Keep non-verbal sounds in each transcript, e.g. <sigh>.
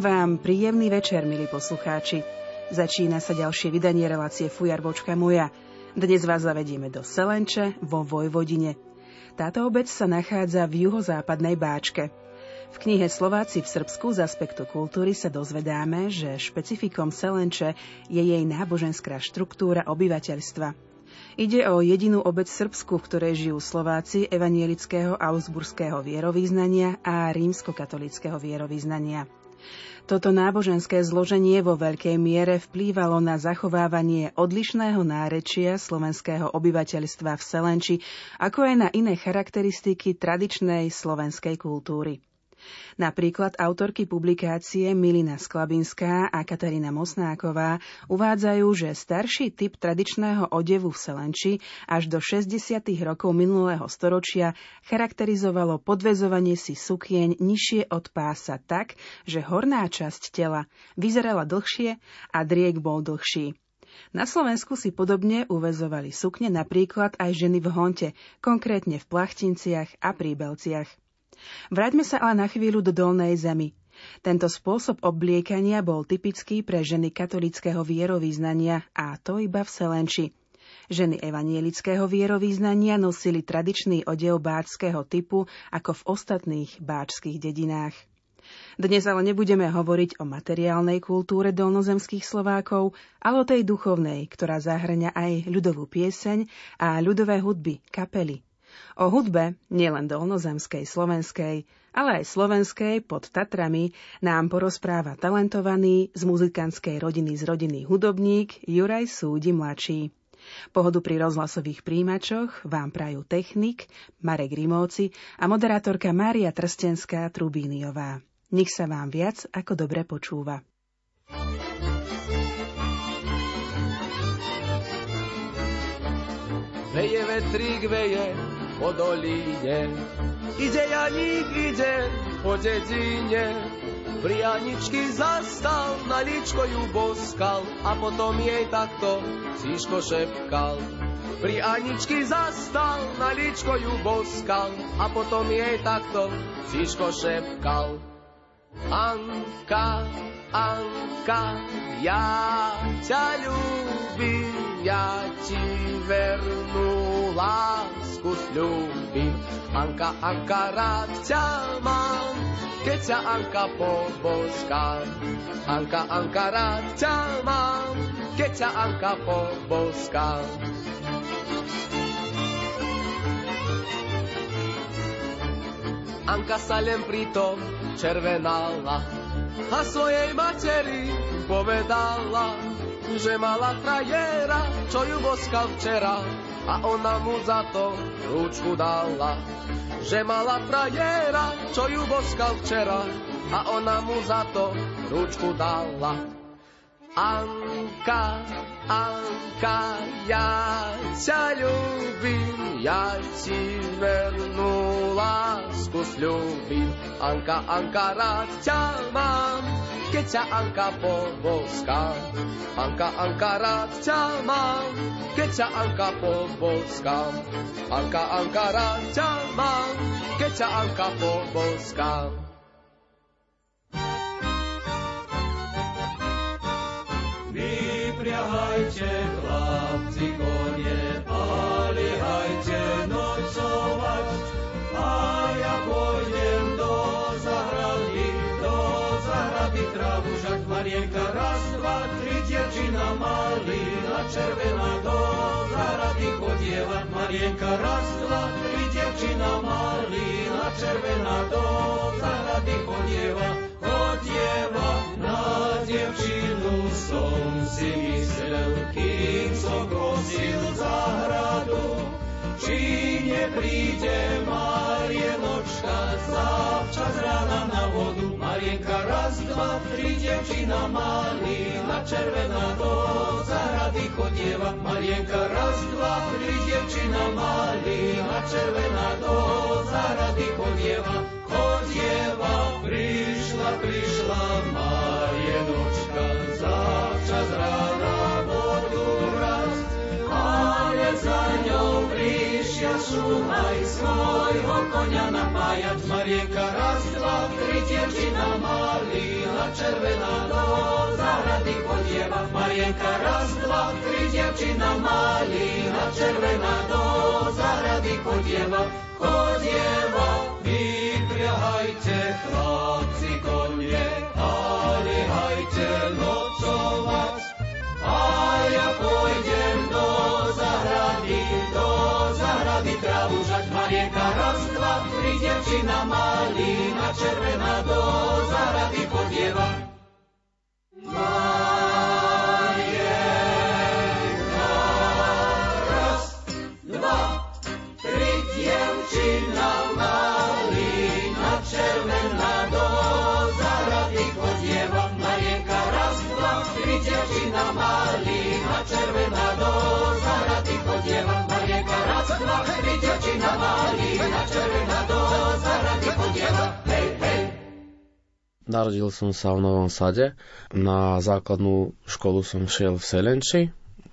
Vám príjemný večer, milí poslucháči. Začína sa ďalšie vydanie relácie Fujarbočka moja. Dnes vás zavedieme do Selenče vo Vojvodine. Táto obec sa nachádza v juhozápadnej Báčke. V knihe Slováci v Srbsku z aspektu kultúry sa dozvedáme, že špecifikom Selenče je jej náboženská štruktúra obyvateľstva. Ide o jedinú obec Srbsku, v ktorej žijú Slováci evanielického augsburského vierovýznania a rímskokatolického vierovýznania. Toto náboženské zloženie vo veľkej miere vplývalo na zachovávanie odlišného nárečia slovenského obyvateľstva v Selenči, ako aj na iné charakteristiky tradičnej slovenskej kultúry. Napríklad autorky publikácie Milina Sklabinská a Katarína Mosnáková uvádzajú, že starší typ tradičného odevu v Selenči až do 60. rokov minulého storočia charakterizovalo podvezovanie si sukieň nižšie od pása tak, že horná časť tela vyzerala dlhšie a driek bol dlhší. Na Slovensku si podobne uvezovali sukne napríklad aj ženy v honte, konkrétne v plachtinciach a príbelciach. Vráťme sa ale na chvíľu do dolnej zemi. Tento spôsob obliekania bol typický pre ženy katolického vierovýznania a to iba v Selenči. Ženy evanielického vierovýznania nosili tradičný odev báčského typu ako v ostatných báčských dedinách. Dnes ale nebudeme hovoriť o materiálnej kultúre dolnozemských Slovákov, ale o tej duchovnej, ktorá zahrňa aj ľudovú pieseň a ľudové hudby, kapely, O hudbe, nielen dolnozemskej, slovenskej, ale aj slovenskej pod Tatrami nám porozpráva talentovaný z muzikantskej rodiny z rodiny hudobník Juraj Súdi mladší. Pohodu pri rozhlasových príjimačoch vám prajú technik Marek Rimovci a moderátorka Mária Trstenská Trubíniová. Nech sa vám viac ako dobre počúva. Veje vetrík, veje, po dolíne. Ide Janík, ide po dedine, pri Aničky zastal, na líčko ju boskal a potom jej takto cíško šepkal. Pri Aničky zastal, na líčko ju boskal a potom jej takto cíško šepkal. Anka, Anka, ja ťa ľúbim, ja ti vernú lásku sľúbim. Anka, Anka, rád ťa mám, keď ťa Anka poboská. Anka, Anka, rád ťa mám, keď ťa Anka poboská. Anka sa len pritom červenala a svojej materi povedala, že mala frajera, čo ju boskal včera a ona mu za to rúčku dala. Že mala frajera, čo ju boskal včera a ona mu za to rúčku dala. Anka, Anka, ja ťa ľúbim, ja ti vernú lásku sľúbim. Anka, Anka, rád ťa mám, keď ťa Anka poboská. Anka, Anka, rád ťa mám, keď ťa Anka poboská. Anka, Anka, rád ťa mám, keď ťa Anka poboská. Červená do zahrady chodievať Marienka, raz, dva, tri, dievčina malina, červená do zahrady chodieva, chodieva na dievčinu. Som si myslel, kým som kosil zahradu, či nepríde Marienočka zavčas rána na vodu. Marienka raz, dva, tri, devčina malina červená do zahrady chodieva. Marienka raz, dva, tri, devčina malina červená do zahrady chodieva. Chodieva, prišla, prišla Marienočka zavčas rána vodu raz, ale za ňou prišiel našu, aj svojho konia napájať. Marienka raz, dva, tri, dievčina malina, červená do zahrady chodieva. Marienka raz, dva, tri, dievčina malina, červená do zahrady chodieva. Chodieva, vypriahajte chlapci Marienka raz, dva, tri, devčina malina, červená do zahrady podieva. Marienka Narodil som sa v Novom Sade. Na základnú školu som šiel v Selenči,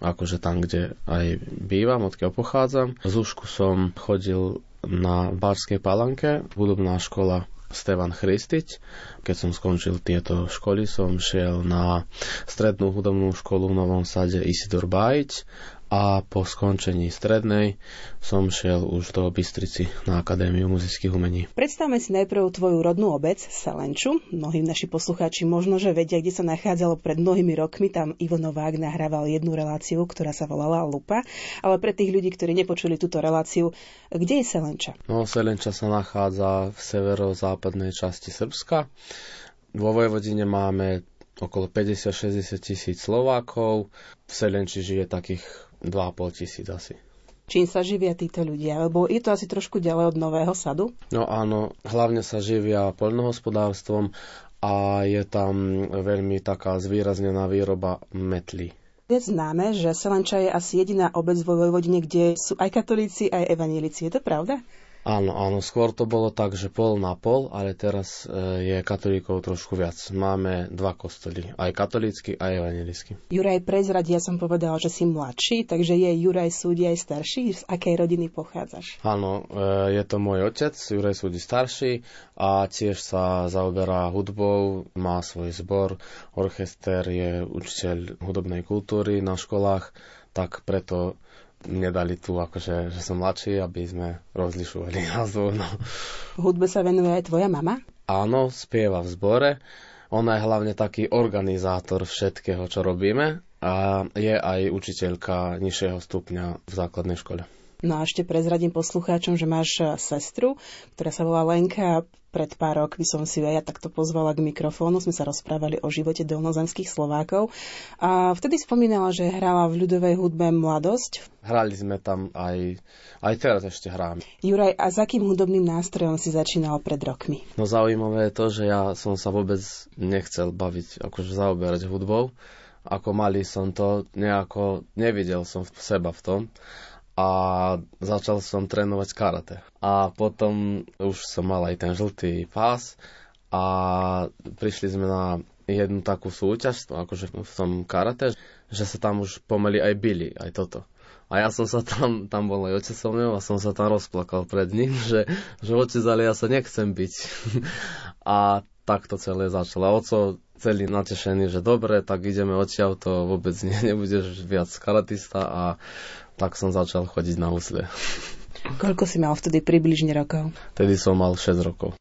akože tam, kde aj bývam, odkiaľ pochádzam. Z Úšku som chodil na Bárskej palanke, hudobná škola Stevan Christič. Keď som skončil tieto školy, som šiel na strednú hudobnú školu v Novom Sade Isidor Bajič a po skončení strednej som šiel už do Bystrici na Akadémiu muzických umení. Predstavme si najprv tvoju rodnú obec, Salenču. Mnohí naši poslucháči možno, že vedia, kde sa nachádzalo pred mnohými rokmi. Tam Ivo Novák nahrával jednu reláciu, ktorá sa volala Lupa. Ale pre tých ľudí, ktorí nepočuli túto reláciu, kde je Selenča? No, Selenča sa nachádza v severozápadnej časti Srbska. Vo Vojvodine máme okolo 50-60 tisíc Slovákov. V Selenči žije takých 2,5 tisíc asi. Čím sa živia títo ľudia? Lebo je to asi trošku ďalej od Nového sadu? No áno, hlavne sa živia poľnohospodárstvom a je tam veľmi taká zvýraznená výroba metly. Je známe, že Selenča je asi jediná obec vo Vojvodine, kde sú aj katolíci, aj evanílici. Je to pravda? Áno, áno, skôr to bolo tak, že pol na pol, ale teraz e, je katolíkov trošku viac. Máme dva kostoly, aj katolícky, aj evangelícky. Juraj prezradí, ja som povedala, že si mladší, takže je Juraj súdi aj starší. Z akej rodiny pochádzaš? Áno, e, je to môj otec, Juraj súdi starší a tiež sa zaoberá hudbou, má svoj zbor, orchester, je učiteľ hudobnej kultúry na školách, tak preto mne dali tu, akože, že som mladší, aby sme rozlišovali <laughs> názov. No. Hudbe sa venuje aj tvoja mama? Áno, spieva v zbore. Ona je hlavne taký organizátor všetkého, čo robíme a je aj učiteľka nižšieho stupňa v základnej škole. No a ešte prezradím poslucháčom, že máš sestru, ktorá sa volá Lenka. Pred pár rokmi som si ju aj ja takto pozvala k mikrofónu. Sme sa rozprávali o živote dolnozemských Slovákov. A vtedy spomínala, že hrala v ľudovej hudbe Mladosť. Hrali sme tam aj, aj teraz ešte hráme. Juraj, a s akým hudobným nástrojom si začínal pred rokmi? No zaujímavé je to, že ja som sa vôbec nechcel baviť, akože zaoberať hudbou. Ako malý som to nejako, nevidel som seba v tom a začal som trénovať karate. A potom už som mal aj ten žltý pás a prišli sme na jednu takú súťaž, akože v tom karate, že sa tam už pomaly aj bili, aj toto. A ja som sa tam, tam bol aj otec so mnou a som sa tam rozplakal pred ním, <laughs> že, že otec, ale ja sa nechcem byť. <laughs> a tak to celé začalo. Oco celý natešený, že dobre, tak ideme odtiaľ, to vôbec nie, <laughs> nebudeš viac karatista a tak som začal chodiť na husle. Koľko si mal vtedy približne rokov? Vtedy som mal 6 rokov.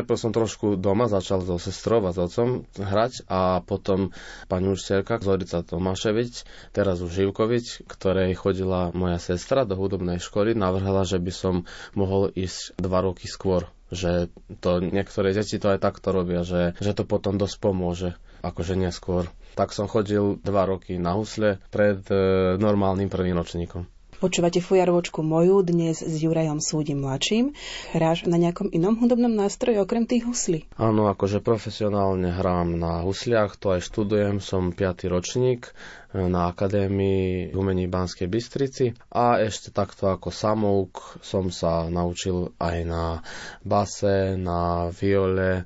Najprv som trošku doma začal so sestrou a s otcom hrať a potom pani učiteľka Zorica Tomáševič, teraz už Živkovič, ktorej chodila moja sestra do hudobnej školy, navrhala, že by som mohol ísť dva roky skôr že to niektoré deti to aj takto robia, že, že to potom dosť pomôže, akože neskôr. Tak som chodil dva roky na husle pred e, normálnym prvým ročníkom. Počúvate fujarovočku moju dnes s Jurajom Súdim mladším. Hráš na nejakom inom hudobnom nástroji okrem tých huslí? Áno, akože profesionálne hrám na husliach, to aj študujem, som 5. ročník e, na Akadémii umení Banskej Bystrici a ešte takto ako samouk som sa naučil aj na base, na viole,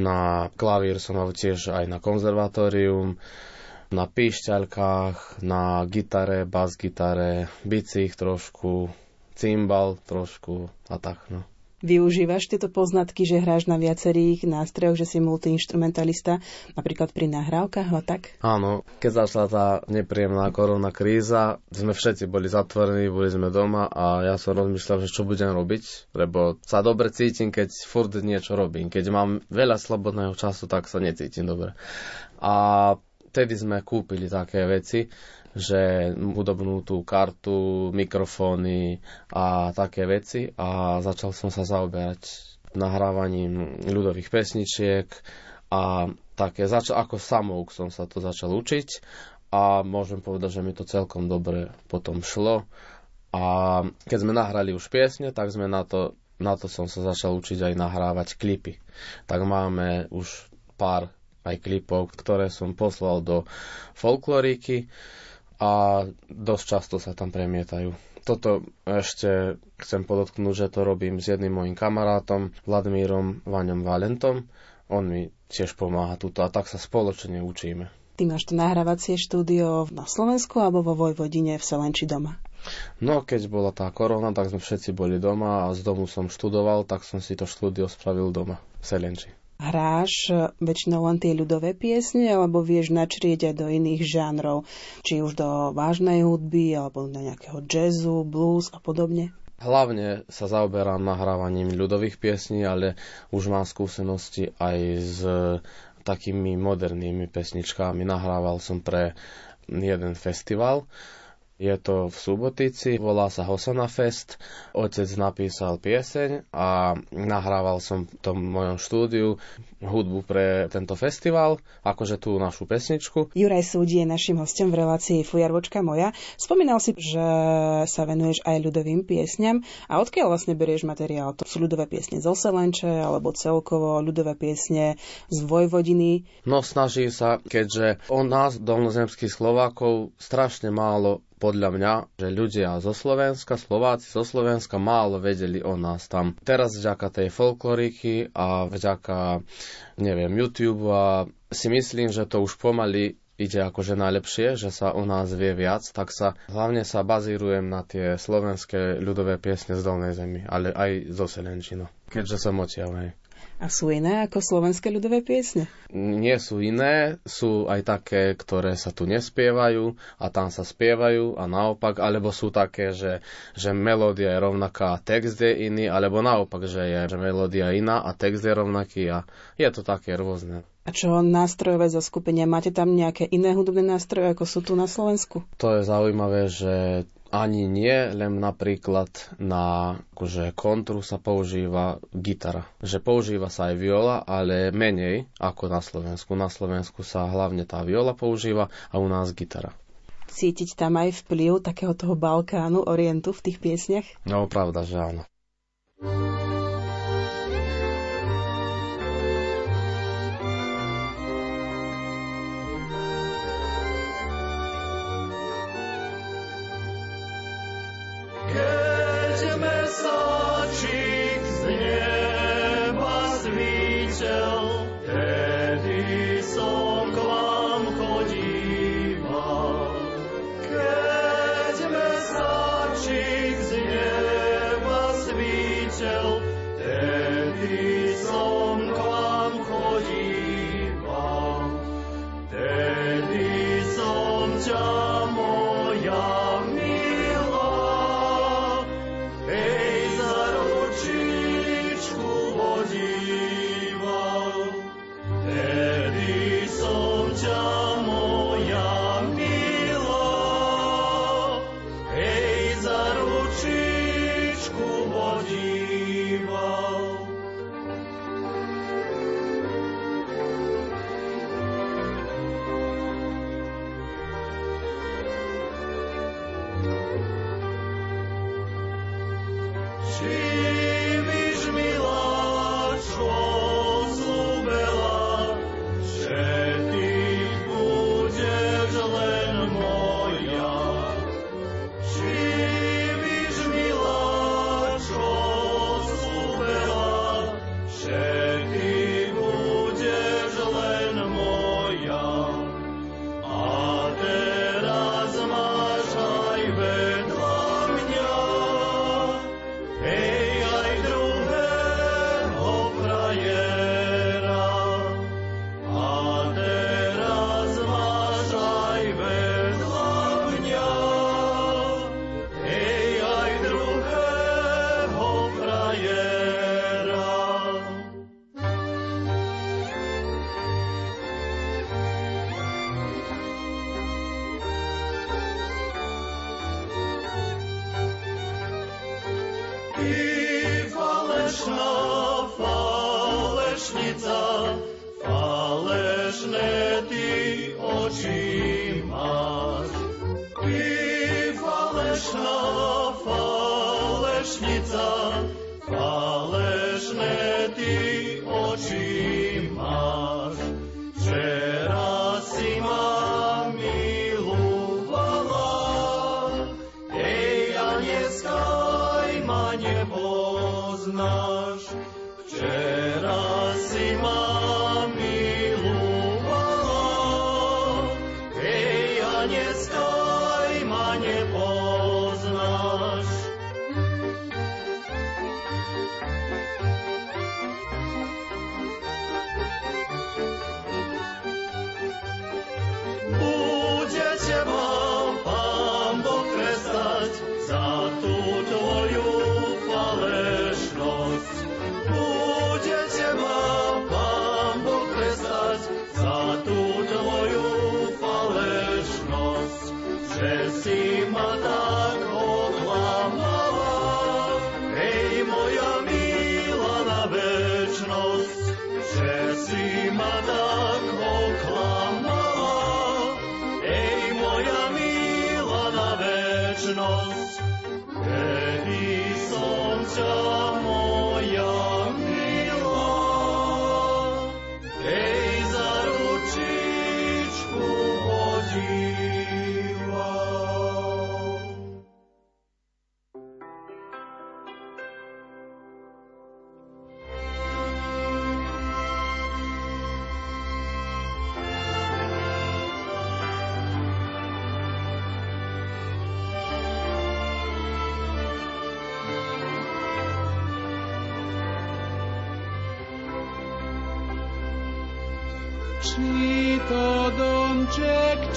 na klavír som mal tiež aj na konzervatórium na píšťalkách, na gitare, bas-gitare, bicích trošku, cymbal trošku a tak, no. Využívaš tieto poznatky, že hráš na viacerých nástrojoch, že si multiinstrumentalista, napríklad pri nahrávkach a tak? Áno, keď začala tá nepríjemná korona kríza, sme všetci boli zatvorení, boli sme doma a ja som rozmýšľal, že čo budem robiť, lebo sa dobre cítim, keď furt niečo robím. Keď mám veľa slobodného času, tak sa necítim dobre. A vtedy sme kúpili také veci, že hudobnú tú kartu, mikrofóny a také veci a začal som sa zaoberať nahrávaním ľudových pesničiek a také, začal, ako samouk som sa to začal učiť a môžem povedať, že mi to celkom dobre potom šlo a keď sme nahrali už piesne, tak sme na to, na to som sa začal učiť aj nahrávať klipy. Tak máme už pár aj klipov, ktoré som poslal do folkloriky a dosť často sa tam premietajú. Toto ešte chcem podotknúť, že to robím s jedným mojim kamarátom, Vladimírom Vaňom Valentom. On mi tiež pomáha tuto a tak sa spoločne učíme. Ty máš to nahrávacie štúdio na Slovensku alebo vo Vojvodine v Selenči doma? No, keď bola tá korona, tak sme všetci boli doma a z domu som študoval, tak som si to štúdio spravil doma v Selenči hráš e, väčšinou len tie ľudové piesne, alebo vieš načrieť aj do iných žánrov, či už do vážnej hudby, alebo na nejakého jazzu, blues a podobne? Hlavne sa zaoberám nahrávaním ľudových piesní, ale už mám skúsenosti aj s takými modernými pesničkami. Nahrával som pre jeden festival je to v Subotici, volá sa Hosona Fest. Otec napísal pieseň a nahrával som v tom mojom štúdiu hudbu pre tento festival, akože tú našu pesničku. Juraj Súdi je našim hostom v relácii Fujarvočka moja. Spomínal si, že sa venuješ aj ľudovým piesňam. A odkiaľ vlastne berieš materiál? To sú ľudové piesne zo Selenče, alebo celkovo ľudové piesne z Vojvodiny? No snaží sa, keďže o nás, dolnozemských Slovákov, strašne málo podľa mňa, že ľudia zo Slovenska, Slováci zo Slovenska málo vedeli o nás tam. Teraz vďaka tej folkloriky a vďaka, neviem, YouTube a si myslím, že to už pomaly ide akože najlepšie, že sa u nás vie viac, tak sa hlavne sa bazírujem na tie slovenské ľudové piesne z Dolnej zemi, ale aj zo Selenčino, keďže som odtiaľ. A sú iné ako slovenské ľudové piesne? Nie sú iné, sú aj také, ktoré sa tu nespievajú a tam sa spievajú a naopak, alebo sú také, že, že melódia je rovnaká a text je iný, alebo naopak, že je že melódia iná a text je rovnaký a je to také rôzne. A čo nástrojové zoskupenia? Máte tam nejaké iné hudobné nástroje, ako sú tu na Slovensku? To je zaujímavé, že ani nie, len napríklad na akože kontru sa používa gitara. Že používa sa aj viola, ale menej ako na Slovensku. Na Slovensku sa hlavne tá viola používa a u nás gitara. Cítiť tam aj vplyv takého toho Balkánu, Orientu v tých piesniach? No, pravda, že áno. Rádio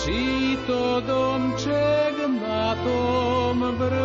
Či to domček na tom vrchu,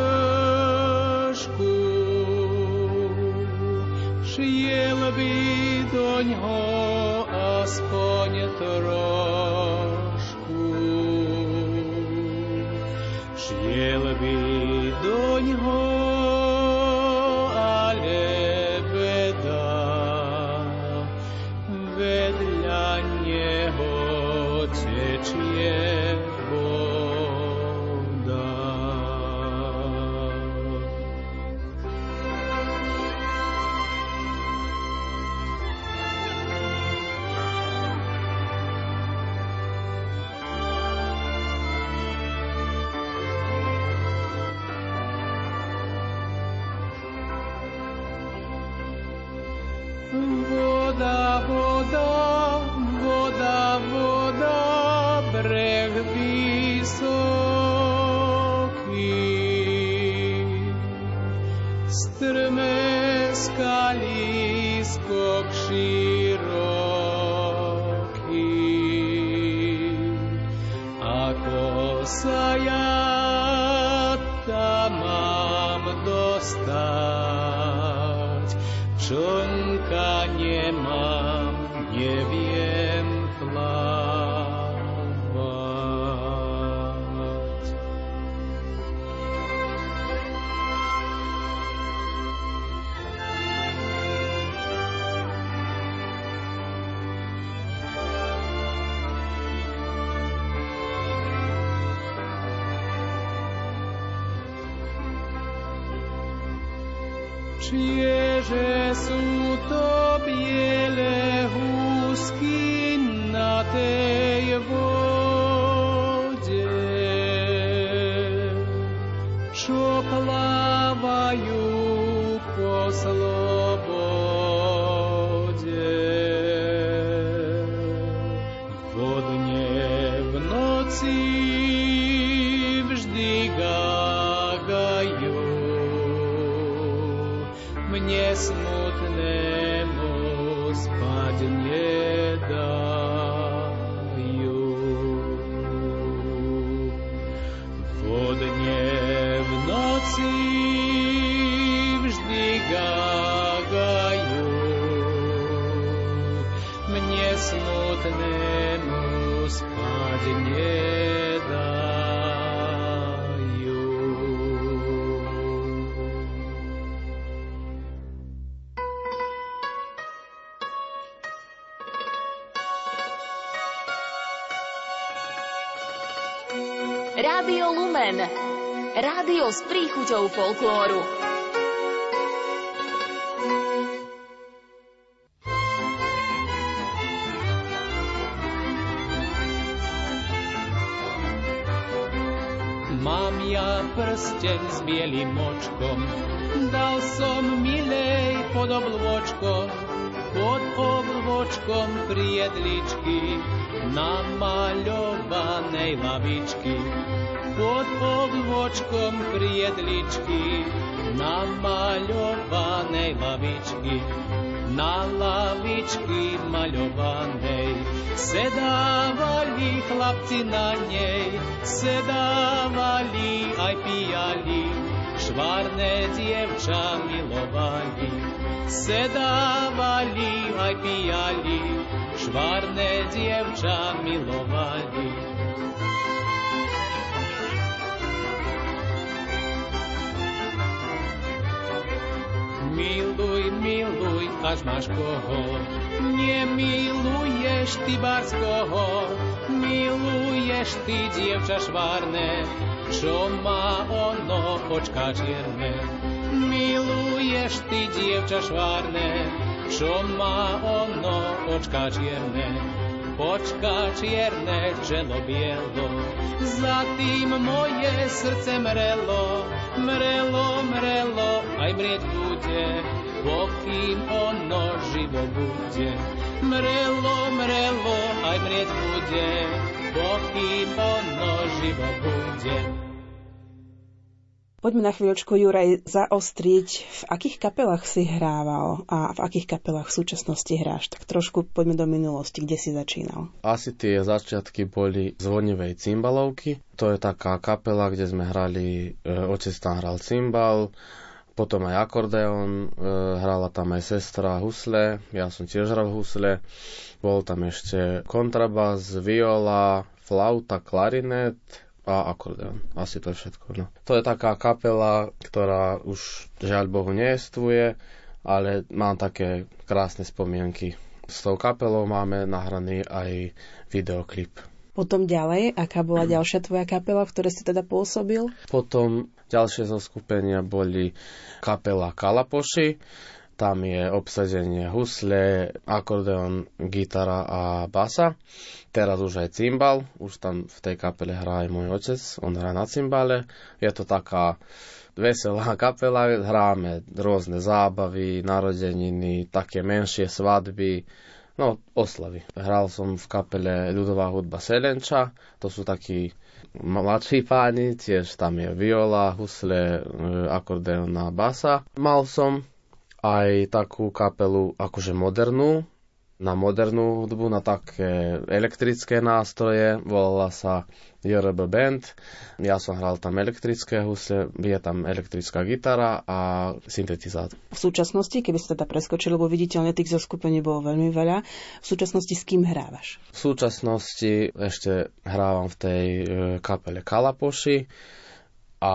dać. Czonka nie mam, nie. Folklóru. Mám ja prsteň s bielým očkom, dal som milej pod oblôčkom, pod oblôčkom priedličky, namaľovanej lavičky. Pod oblôčkom priedličky, namaľovanej lavičky. Na lavičky maľovanej sedávali chlapci na nej, sedávali aj pijali, švárne dievča milovali. Sedávali aj pijali, švárne dievča milovali. Miluj, miluj, až máš koho, nemiluješ ty barskoho, miluješ ty dievča švárne, čo má ono očka čierne. Miluješ ty dievča švárne, čo má ono očka čierne. Očka čierne, čelo bielo, za tým moje srdce mrelo, mrelo, mrelo, aj mrieť bude, pokým ono živo bude. Mrelo, mrelo, aj mrieť bude, pokým ono živo bude. Poďme na chvíľočku, Juraj, zaostriť, v akých kapelách si hrával a v akých kapelách v súčasnosti hráš. Tak trošku poďme do minulosti, kde si začínal. Asi tie začiatky boli zvonivej cymbalovky. To je taká kapela, kde sme hrali, e, otec tam hral cymbal, potom aj akordeón, e, hrala tam aj sestra husle, ja som tiež hral husle, bol tam ešte kontrabas, viola, flauta, klarinet, a akordeon. Asi to je všetko. No. To je taká kapela, ktorá už žiaľ Bohu neestvuje, ale mám také krásne spomienky. S tou kapelou máme nahraný aj videoklip. Potom ďalej, aká bola <clears throat> ďalšia tvoja kapela, v ktorej si teda pôsobil? Potom ďalšie zoskupenia boli kapela Kalapoši, tam je obsadenie husle, akordeon, gitara a basa. Teraz už aj cymbal, už tam v tej kapele hrá aj môj otec, on hrá na cymbale. Je to taká veselá <laughs> kapela, hráme rôzne zábavy, narodeniny, také menšie svadby, no oslavy. Hral som v kapele ľudová hudba Selenča, to sú takí mladší páni, tiež tam je viola, husle, akordeon a basa. Mal som aj takú kapelu akože modernú, na modernú hudbu, na také elektrické nástroje, volala sa JRB Band. Ja som hral tam elektrické husle, je tam elektrická gitara a syntetizátor. V súčasnosti, keby ste teda preskočili, lebo viditeľne tých zoskupení bolo veľmi veľa, v súčasnosti s kým hrávaš? V súčasnosti ešte hrávam v tej e, kapele Kalapoši, a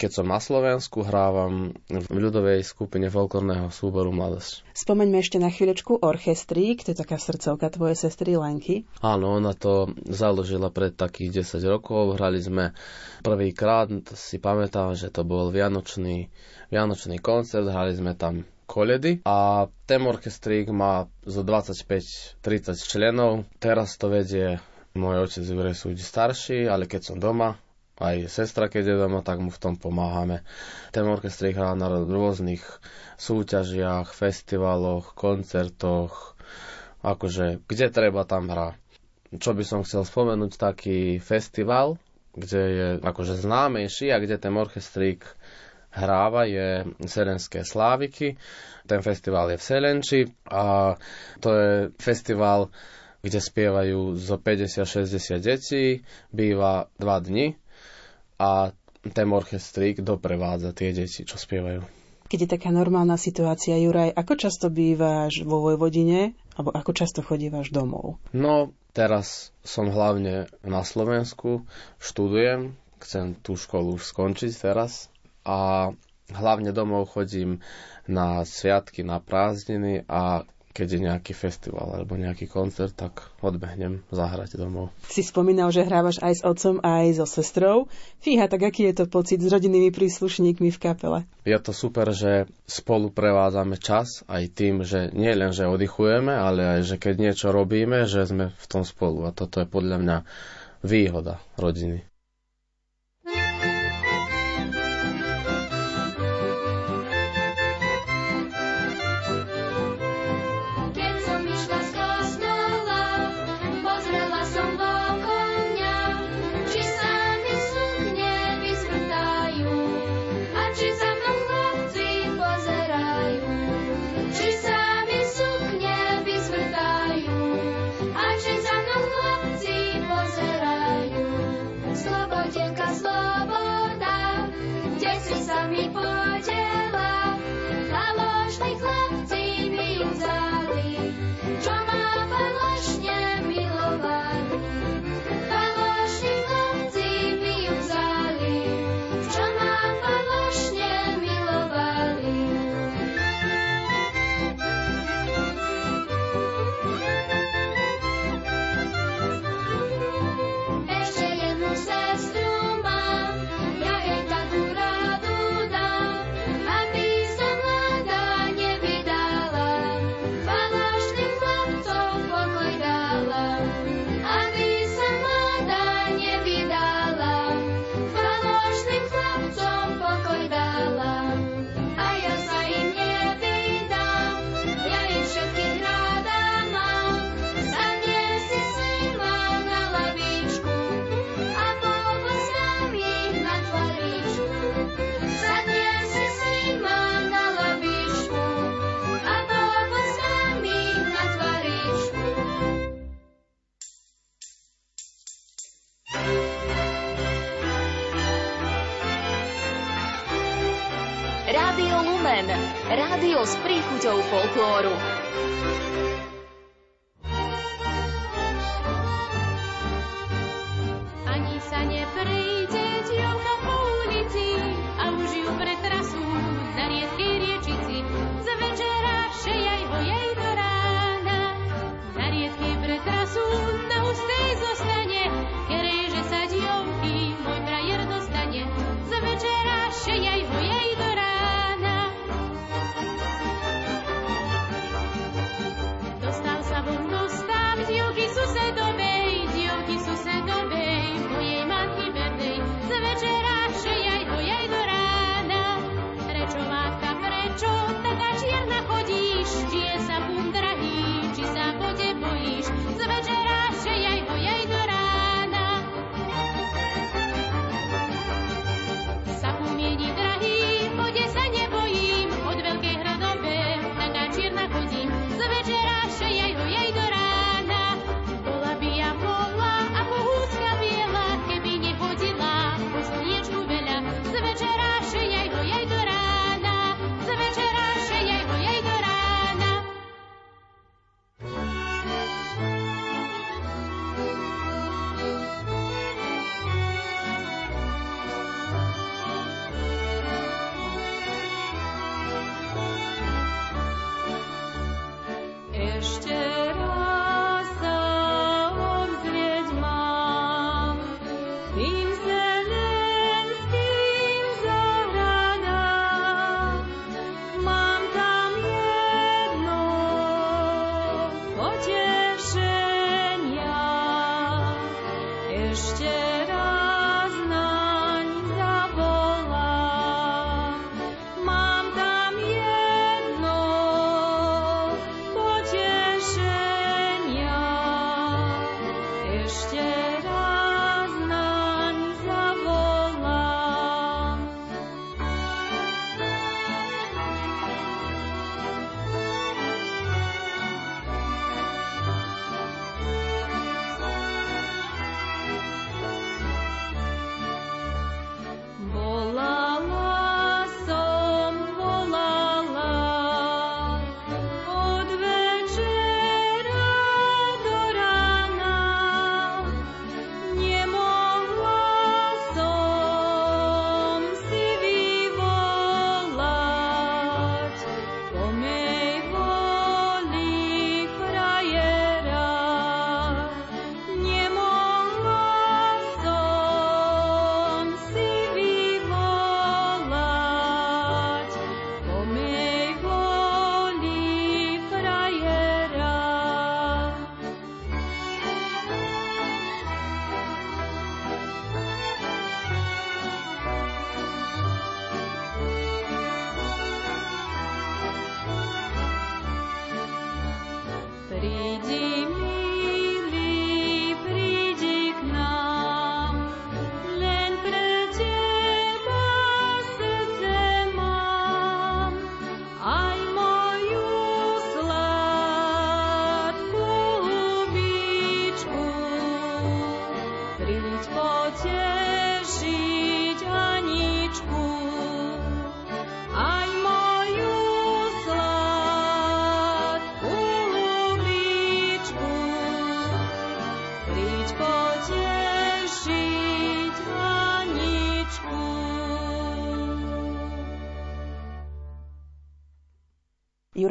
keď som na Slovensku, hrávam v ľudovej skupine folklórneho súboru Mladosť. Spomeňme ešte na chvíľočku orchestrík, to je taká srdcovka tvojej sestry Lenky. Áno, ona to založila pred takých 10 rokov. Hrali sme prvýkrát, si pamätám, že to bol vianočný, vianočný koncert, hrali sme tam koledy a ten orchestrík má zo 25-30 členov. Teraz to vedie môj otec Juraj súdi starší, ale keď som doma, aj sestra, keď je doma, tak mu v tom pomáhame. Ten orchestrík hrá na rôznych súťažiach, festivaloch, koncertoch, akože kde treba tam hrá. Čo by som chcel spomenúť, taký festival, kde je akože známejší a kde ten orchestrík hráva, je Serenské Sláviky. Ten festival je v Selenči a to je festival, kde spievajú zo 50-60 detí, býva dva dni a ten orchestrík doprevádza tie deti, čo spievajú. Keď je taká normálna situácia, Juraj, ako často bývaš vo Vojvodine, alebo ako často chodívaš domov? No, teraz som hlavne na Slovensku, študujem, chcem tú školu už skončiť teraz a hlavne domov chodím na sviatky, na prázdniny a keď je nejaký festival alebo nejaký koncert, tak odbehnem zahrať domov. Si spomínal, že hrávaš aj s otcom, aj so sestrou. Fíha, tak aký je to pocit s rodinnými príslušníkmi v kapele? Je to super, že spolu prevádzame čas aj tým, že nie len, že oddychujeme, ale aj, že keď niečo robíme, že sme v tom spolu. A toto je podľa mňa výhoda rodiny.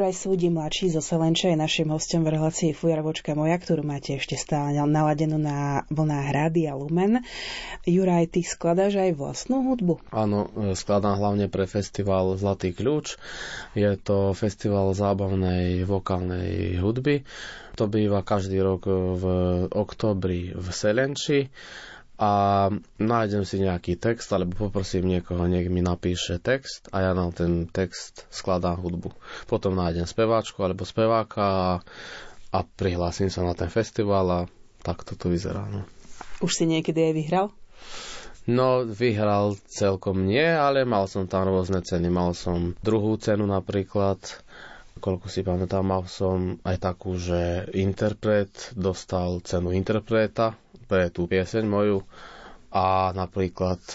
Juraj Súdi mladší zo Selenče je našim hostom v relácii Fujarvočka moja, ktorú máte ešte stále naladenú na vlnách Rády a Lumen. Juraj, ty skladáš aj vlastnú hudbu? Áno, e, skladám hlavne pre festival Zlatý kľúč. Je to festival zábavnej vokálnej hudby. To býva každý rok v oktobri v Selenči a nájdem si nejaký text, alebo poprosím niekoho, nech mi napíše text a ja na ten text skladám hudbu. Potom nájdem speváčku alebo speváka a, a prihlásim sa na ten festival a tak to tu vyzerá. No. Už si niekedy aj vyhral? No, vyhral celkom nie, ale mal som tam rôzne ceny. Mal som druhú cenu napríklad, koľko si pamätám, mal som aj takú, že interpret dostal cenu interpreta på to pjeser må jo a napríklad e,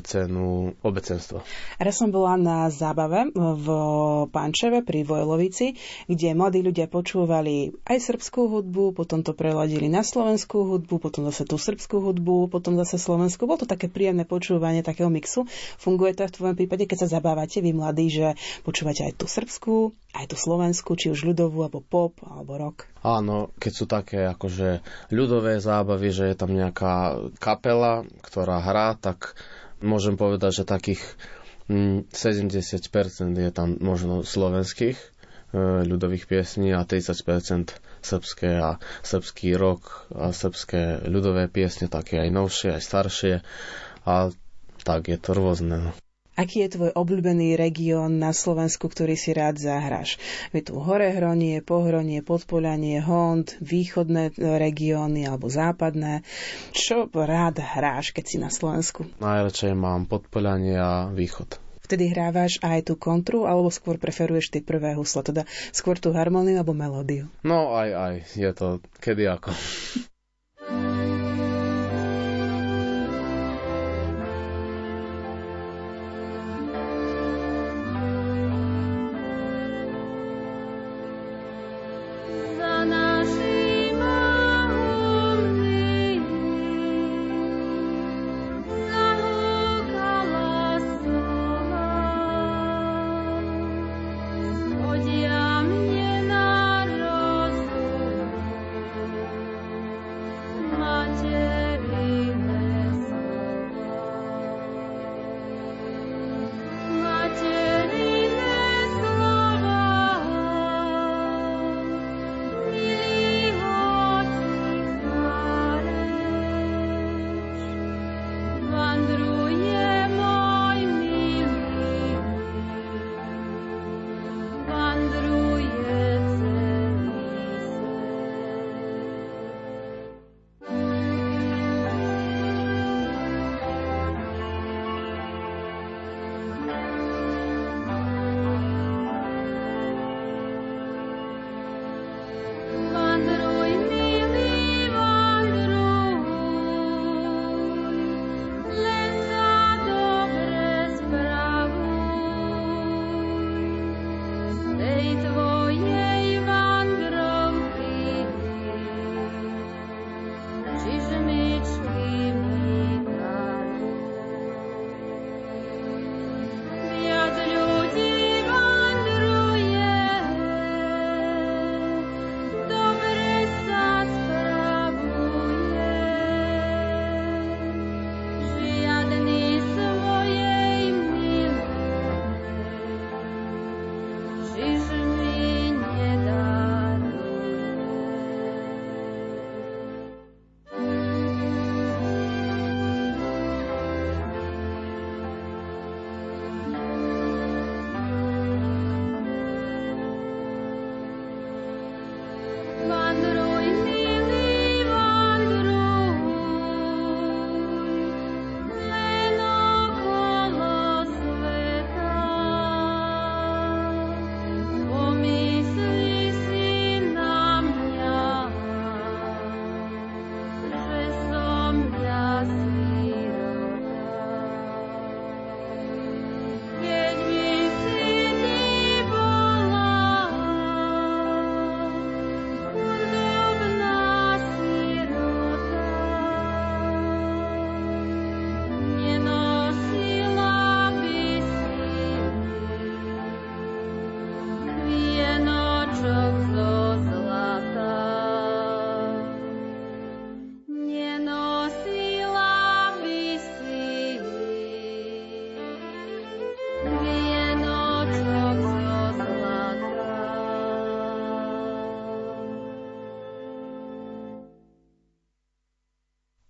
cenu obecenstva. Raz som bola na zábave v Pančeve pri Vojlovici, kde mladí ľudia počúvali aj srbskú hudbu, potom to preladili na slovenskú hudbu, potom zase tú srbskú hudbu, potom zase slovenskú. Bolo to také príjemné počúvanie takého mixu. Funguje to aj v tvojom prípade, keď sa zabávate vy mladí, že počúvate aj tú srbskú, aj tú slovenskú, či už ľudovú, alebo pop, alebo rock. Áno, keď sú také akože ľudové zábavy, že je tam nejaká kapela, ktorá hrá, tak môžem povedať, že takých 70% mm, je tam možno slovenských e, ľudových piesní a 30% srbské a srbský rok a srbské ľudové piesne, také aj novšie, aj staršie a tak je to rôzne. Aký je tvoj obľúbený región na Slovensku, ktorý si rád zahráš? Je tu Horehronie, Pohronie, Podpolanie, Hond, východné regióny alebo západné. Čo rád hráš, keď si na Slovensku? Najradšej mám Podpolanie a Východ. Vtedy hrávaš aj tú kontru, alebo skôr preferuješ ty prvé husle, teda skôr tú harmóniu alebo melódiu? No aj, aj, je to kedy ako. <laughs>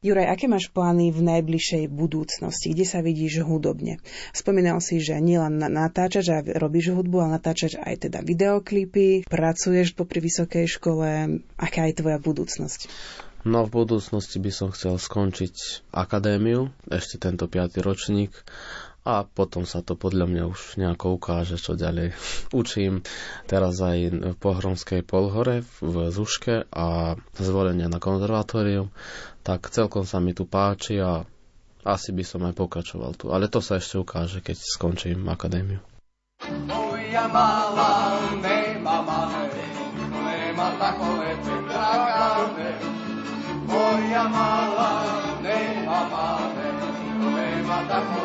Juraj, aké máš plány v najbližšej budúcnosti? Kde sa vidíš hudobne? Spomínal si, že nielen natáčaš a robíš hudbu, ale natáčaš aj teda videoklipy, pracuješ popri vysokej škole. Aká je tvoja budúcnosť? No v budúcnosti by som chcel skončiť akadémiu, ešte tento piatý ročník a potom sa to podľa mňa už nejako ukáže, čo ďalej. <laughs> Učím teraz aj v Pohromskej polhore v Zuške a zvolenie na konzervatórium, tak celkom sa mi tu páči a asi by som aj pokračoval tu. Ale to sa ešte ukáže, keď skončím akadémiu. Moja malá nemá máme, nemá takové čekáme. Moja malá nemá máme, nemá takové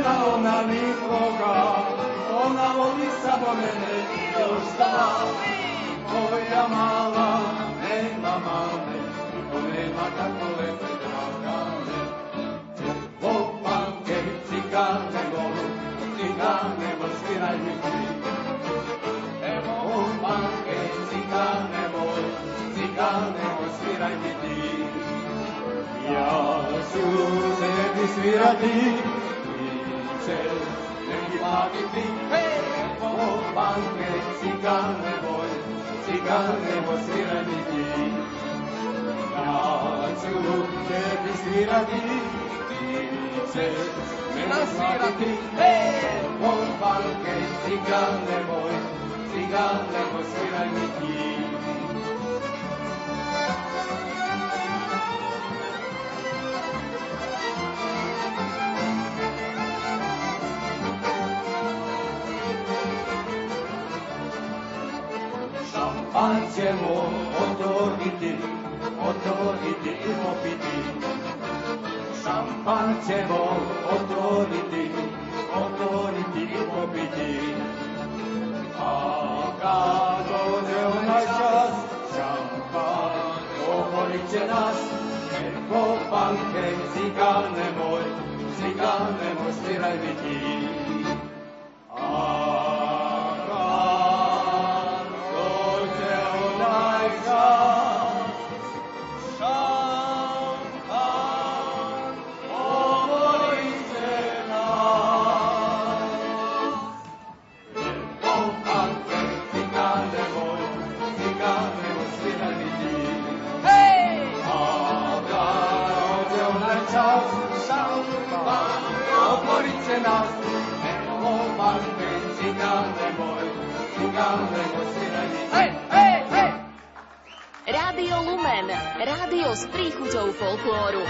žena, ona nikoga, ona voli samo mene i još stala. Moja mala, nema mame, niko nema tako lepe dragane. Popanke, cigane golu, cigane vrstiraj mi ti. Evo, popanke, cigane golu, cigane vrstiraj mi ti. Ja ću tebi svirati, cel, nem platiti, hej, o banke, cigan neboj, cigan neboj svirati ti. Ja ću tebi svirati, ti ćeš me nasvirati, hej, o banke, cigan neboj, cigan neboj. I popiti. Šampan ćemo otvoriti, otvoriti i popiti. A kad dođe onaj čas, šampan oporit će nas. Eko banke, cigane moj, cigane moj, sviraj mi. nás, nemohol mať byť cigán neboj, cigán neboj Rádio Lumen, rádio s príchuťou folklóru.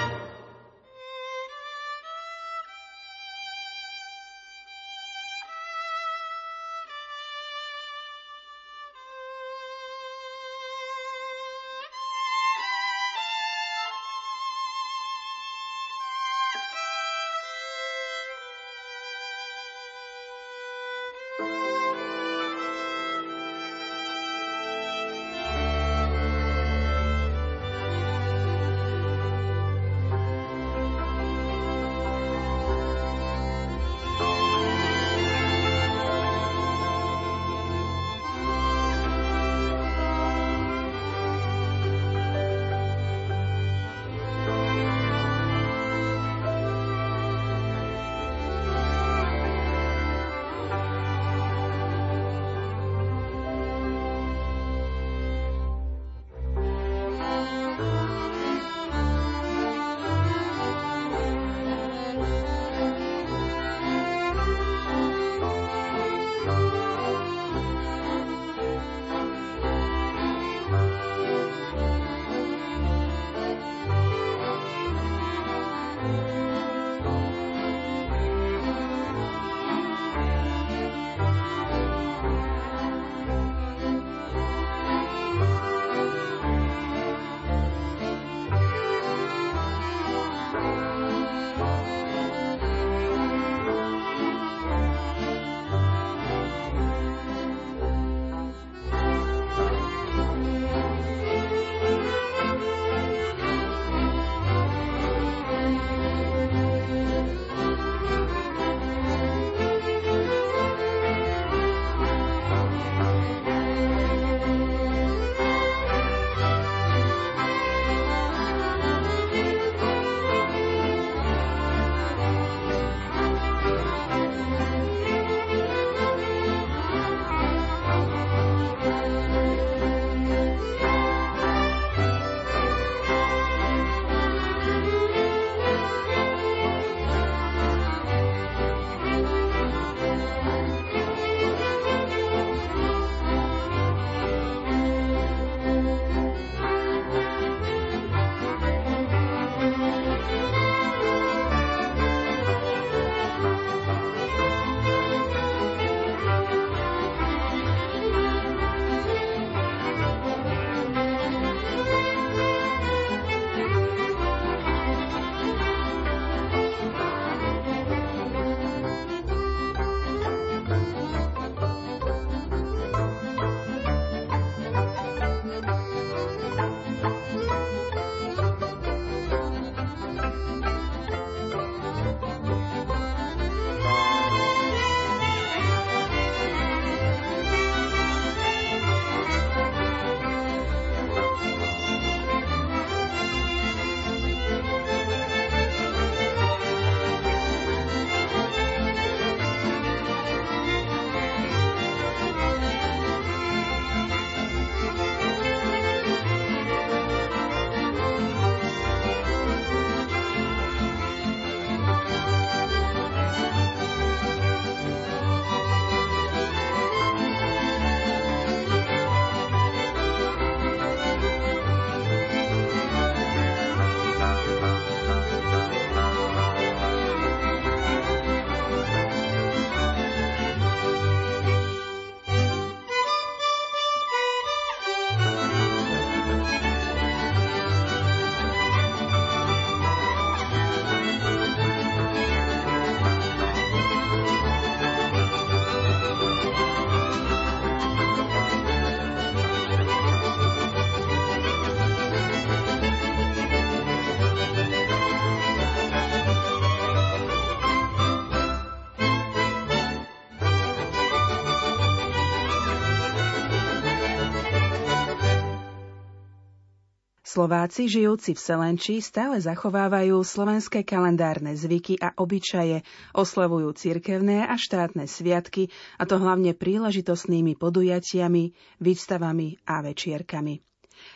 Slováci žijúci v Selenči stále zachovávajú slovenské kalendárne zvyky a obyčaje, oslavujú cirkevné a štátne sviatky, a to hlavne príležitostnými podujatiami, výstavami a večierkami.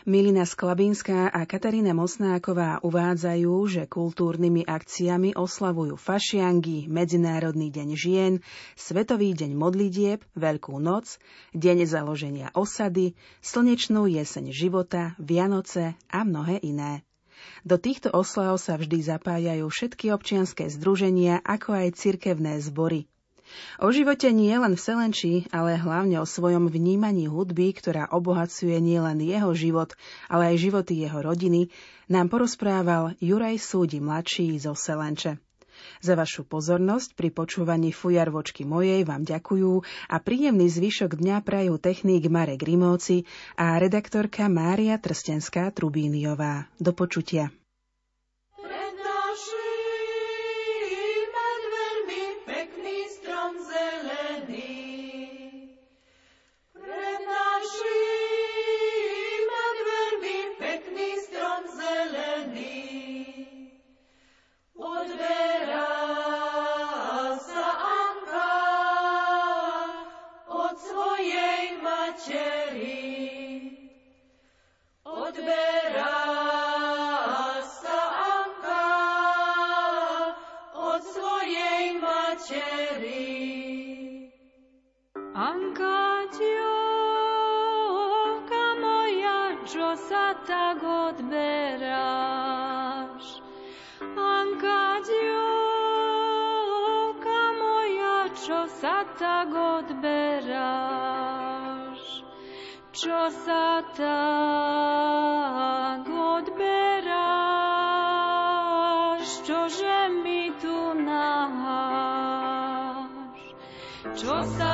Milina Sklabínska a Katarína Mosnáková uvádzajú, že kultúrnymi akciami oslavujú fašiangy, Medzinárodný deň žien, Svetový deň modlitieb, Veľkú noc, Deň založenia osady, Slnečnú jeseň života, Vianoce a mnohé iné. Do týchto oslav sa vždy zapájajú všetky občianské združenia, ako aj cirkevné zbory. O živote nie len v Selenči, ale hlavne o svojom vnímaní hudby, ktorá obohacuje nielen jeho život, ale aj životy jeho rodiny, nám porozprával Juraj Súdi mladší zo Selenče. Za vašu pozornosť pri počúvaní Fujarvočky mojej vám ďakujú a príjemný zvyšok dňa prajú techník Marek Rimovci a redaktorka Mária Trstenská Trubíniová. Do počutia. tak odberáš, čo sa tak odberáš, čože mi tu náš, čo sa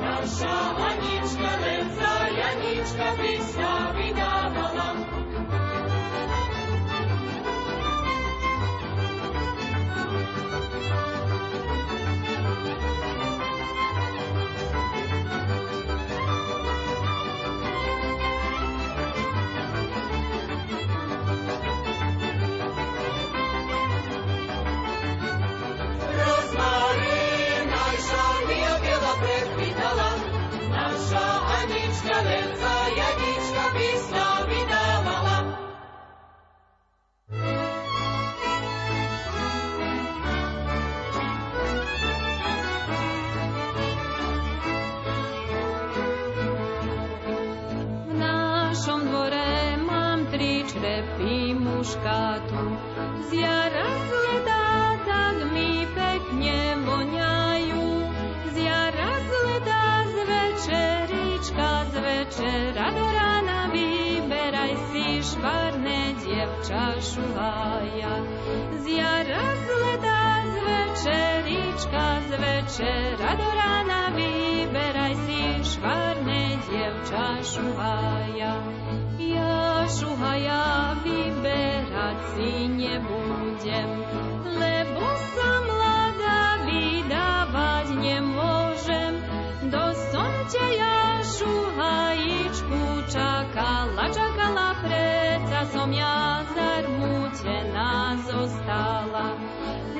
Наша Анічка, лицаря, нічка, пісня. škátu. Z jara z tak mi pekne voňajú, z jara z leda z večerička, z večera do rána vyberaj si švarné dievča šuhaja. Z jara z leda z večerička, z večera do rána vyberaj si švarné dievča šuhaja šuha ja vyberať si nebudem, lebo sa mladá vydávať nemôžem. Dosť som ťa ja šuhajičku čakala, čakala, preca som ja zarmútená zostala.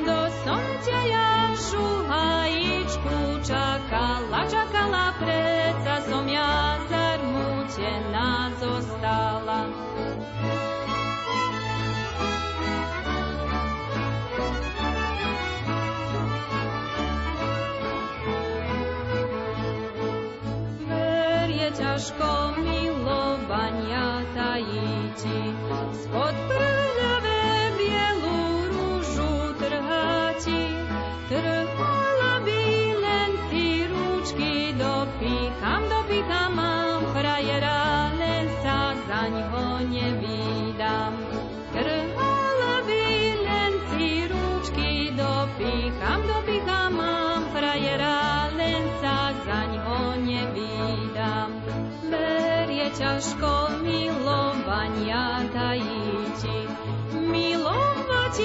do som ťa ja šuhajičku čakala, čakala, preca som ja zarmútená zostala. mlčko milovania tajíti. Spod prv slnečko milovania tají ti. Milovať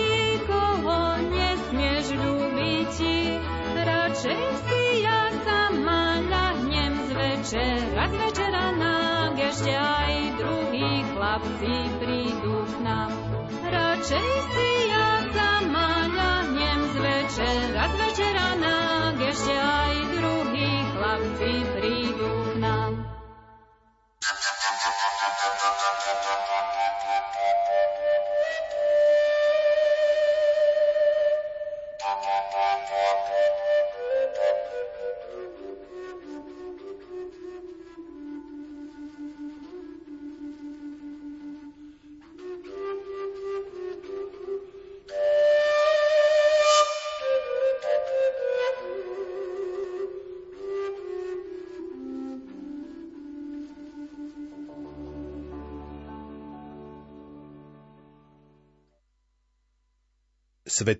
koho nesmieš ľúbiť ti. Radšej si ja sama ľahnem z večera, z večera nám ešte aj druhí chlapci prídu k nám. Radšej si ja sama ľahnem z večera, z večera nám ešte aj druhí chlapci prídu svetý